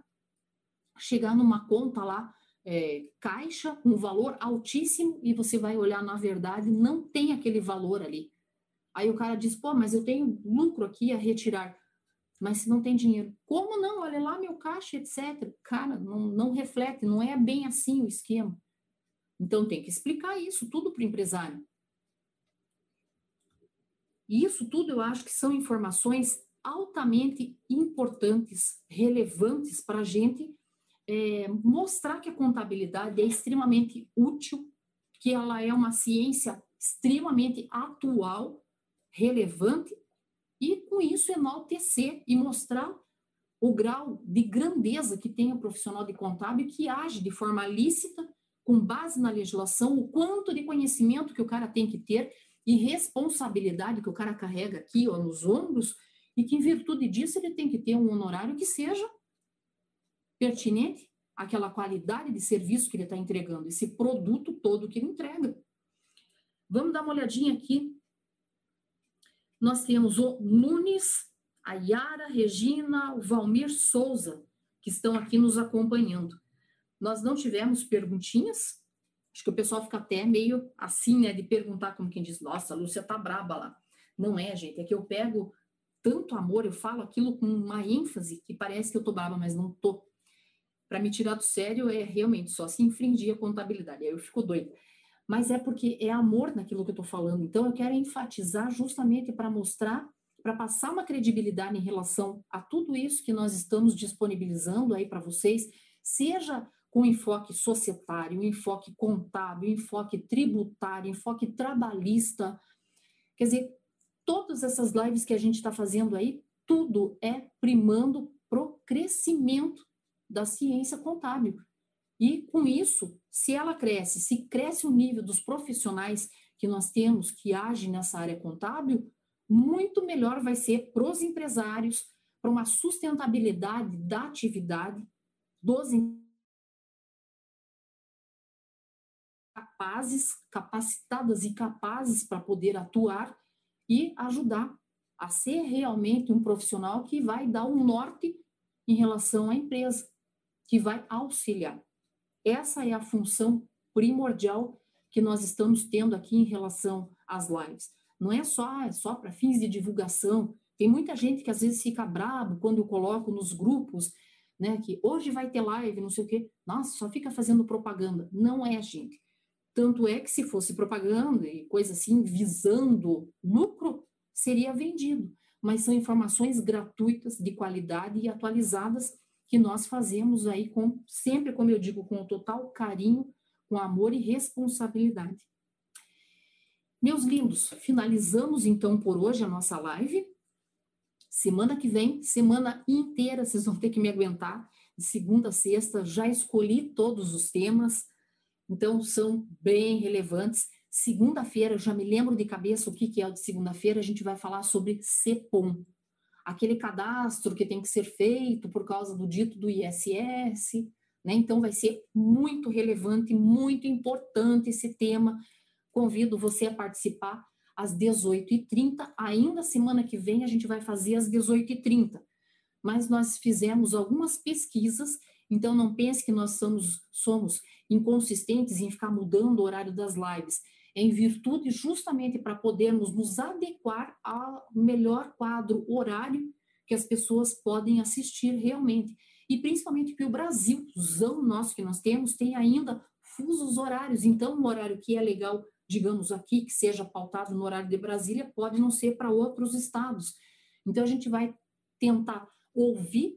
chegar numa conta lá, é, caixa, um valor altíssimo, e você vai olhar, na verdade, não tem aquele valor ali. Aí o cara diz, pô, mas eu tenho lucro aqui a retirar. Mas se não tem dinheiro, como não? Olha lá meu caixa, etc. Cara, não, não reflete, não é bem assim o esquema. Então tem que explicar isso tudo para o empresário. E isso tudo eu acho que são informações altamente importantes, relevantes para a gente é, mostrar que a contabilidade é extremamente útil, que ela é uma ciência extremamente atual, relevante e com isso enaltecer e mostrar o grau de grandeza que tem o profissional de contábil que age de forma lícita, com base na legislação, o quanto de conhecimento que o cara tem que ter e responsabilidade que o cara carrega aqui ó, nos ombros, e que em virtude disso ele tem que ter um honorário que seja pertinente àquela qualidade de serviço que ele está entregando, esse produto todo que ele entrega. Vamos dar uma olhadinha aqui nós temos o Nunes, a Yara, Regina, o Valmir Souza, que estão aqui nos acompanhando. Nós não tivemos perguntinhas, acho que o pessoal fica até meio assim, né, de perguntar como quem diz, nossa, a Lúcia tá braba lá. Não é, gente, é que eu pego tanto amor, eu falo aquilo com uma ênfase que parece que eu tô braba, mas não tô. Para me tirar do sério é realmente só se infringir a contabilidade, aí eu fico doida mas é porque é amor naquilo que eu estou falando. Então, eu quero enfatizar justamente para mostrar, para passar uma credibilidade em relação a tudo isso que nós estamos disponibilizando aí para vocês, seja com enfoque societário, enfoque contábil, enfoque tributário, enfoque trabalhista. Quer dizer, todas essas lives que a gente está fazendo aí, tudo é primando pro crescimento da ciência contábil. E com isso, se ela cresce, se cresce o nível dos profissionais que nós temos que agem nessa área contábil, muito melhor vai ser para os empresários, para uma sustentabilidade da atividade dos capazes, capacitadas e capazes para poder atuar e ajudar a ser realmente um profissional que vai dar um norte em relação à empresa, que vai auxiliar. Essa é a função primordial que nós estamos tendo aqui em relação às lives. Não é só, é só para fins de divulgação. Tem muita gente que às vezes fica bravo quando eu coloco nos grupos, né, que hoje vai ter live, não sei o quê. Nossa, só fica fazendo propaganda. Não é, gente. Tanto é que se fosse propaganda e coisa assim, visando lucro, seria vendido. Mas são informações gratuitas, de qualidade e atualizadas que nós fazemos aí com sempre, como eu digo, com total carinho, com amor e responsabilidade. Meus lindos, finalizamos então por hoje a nossa live. Semana que vem, semana inteira, vocês vão ter que me aguentar, de segunda a sexta, já escolhi todos os temas, então são bem relevantes. Segunda-feira, já me lembro de cabeça o que, que é o de segunda-feira, a gente vai falar sobre CEPOM, aquele cadastro que tem que ser feito por causa do dito do ISS, né? Então vai ser muito relevante, muito importante esse tema. Convido você a participar às 18h30. Ainda semana que vem a gente vai fazer às 18h30. Mas nós fizemos algumas pesquisas, então não pense que nós somos, somos inconsistentes em ficar mudando o horário das lives em virtude justamente para podermos nos adequar ao melhor quadro horário que as pessoas podem assistir realmente. E principalmente que o Brasil, o nosso que nós temos, tem ainda fusos horários. Então, um horário que é legal, digamos aqui, que seja pautado no horário de Brasília, pode não ser para outros estados. Então, a gente vai tentar ouvir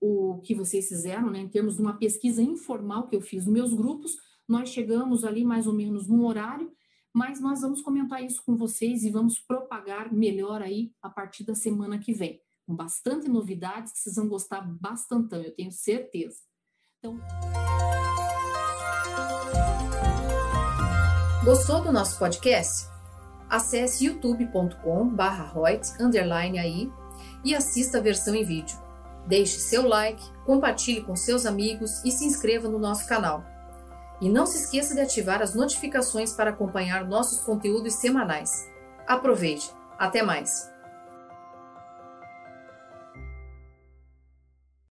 o que vocês fizeram, né, em termos de uma pesquisa informal que eu fiz nos meus grupos, nós chegamos ali mais ou menos no horário, mas nós vamos comentar isso com vocês e vamos propagar melhor aí a partir da semana que vem. Com bastante novidades que vocês vão gostar bastante, eu tenho certeza. Então. Gostou do nosso podcast? Acesse youtube.com/royt_aí e assista a versão em vídeo. Deixe seu like, compartilhe com seus amigos e se inscreva no nosso canal. E não se esqueça de ativar as notificações para acompanhar nossos conteúdos semanais. Aproveite! Até mais!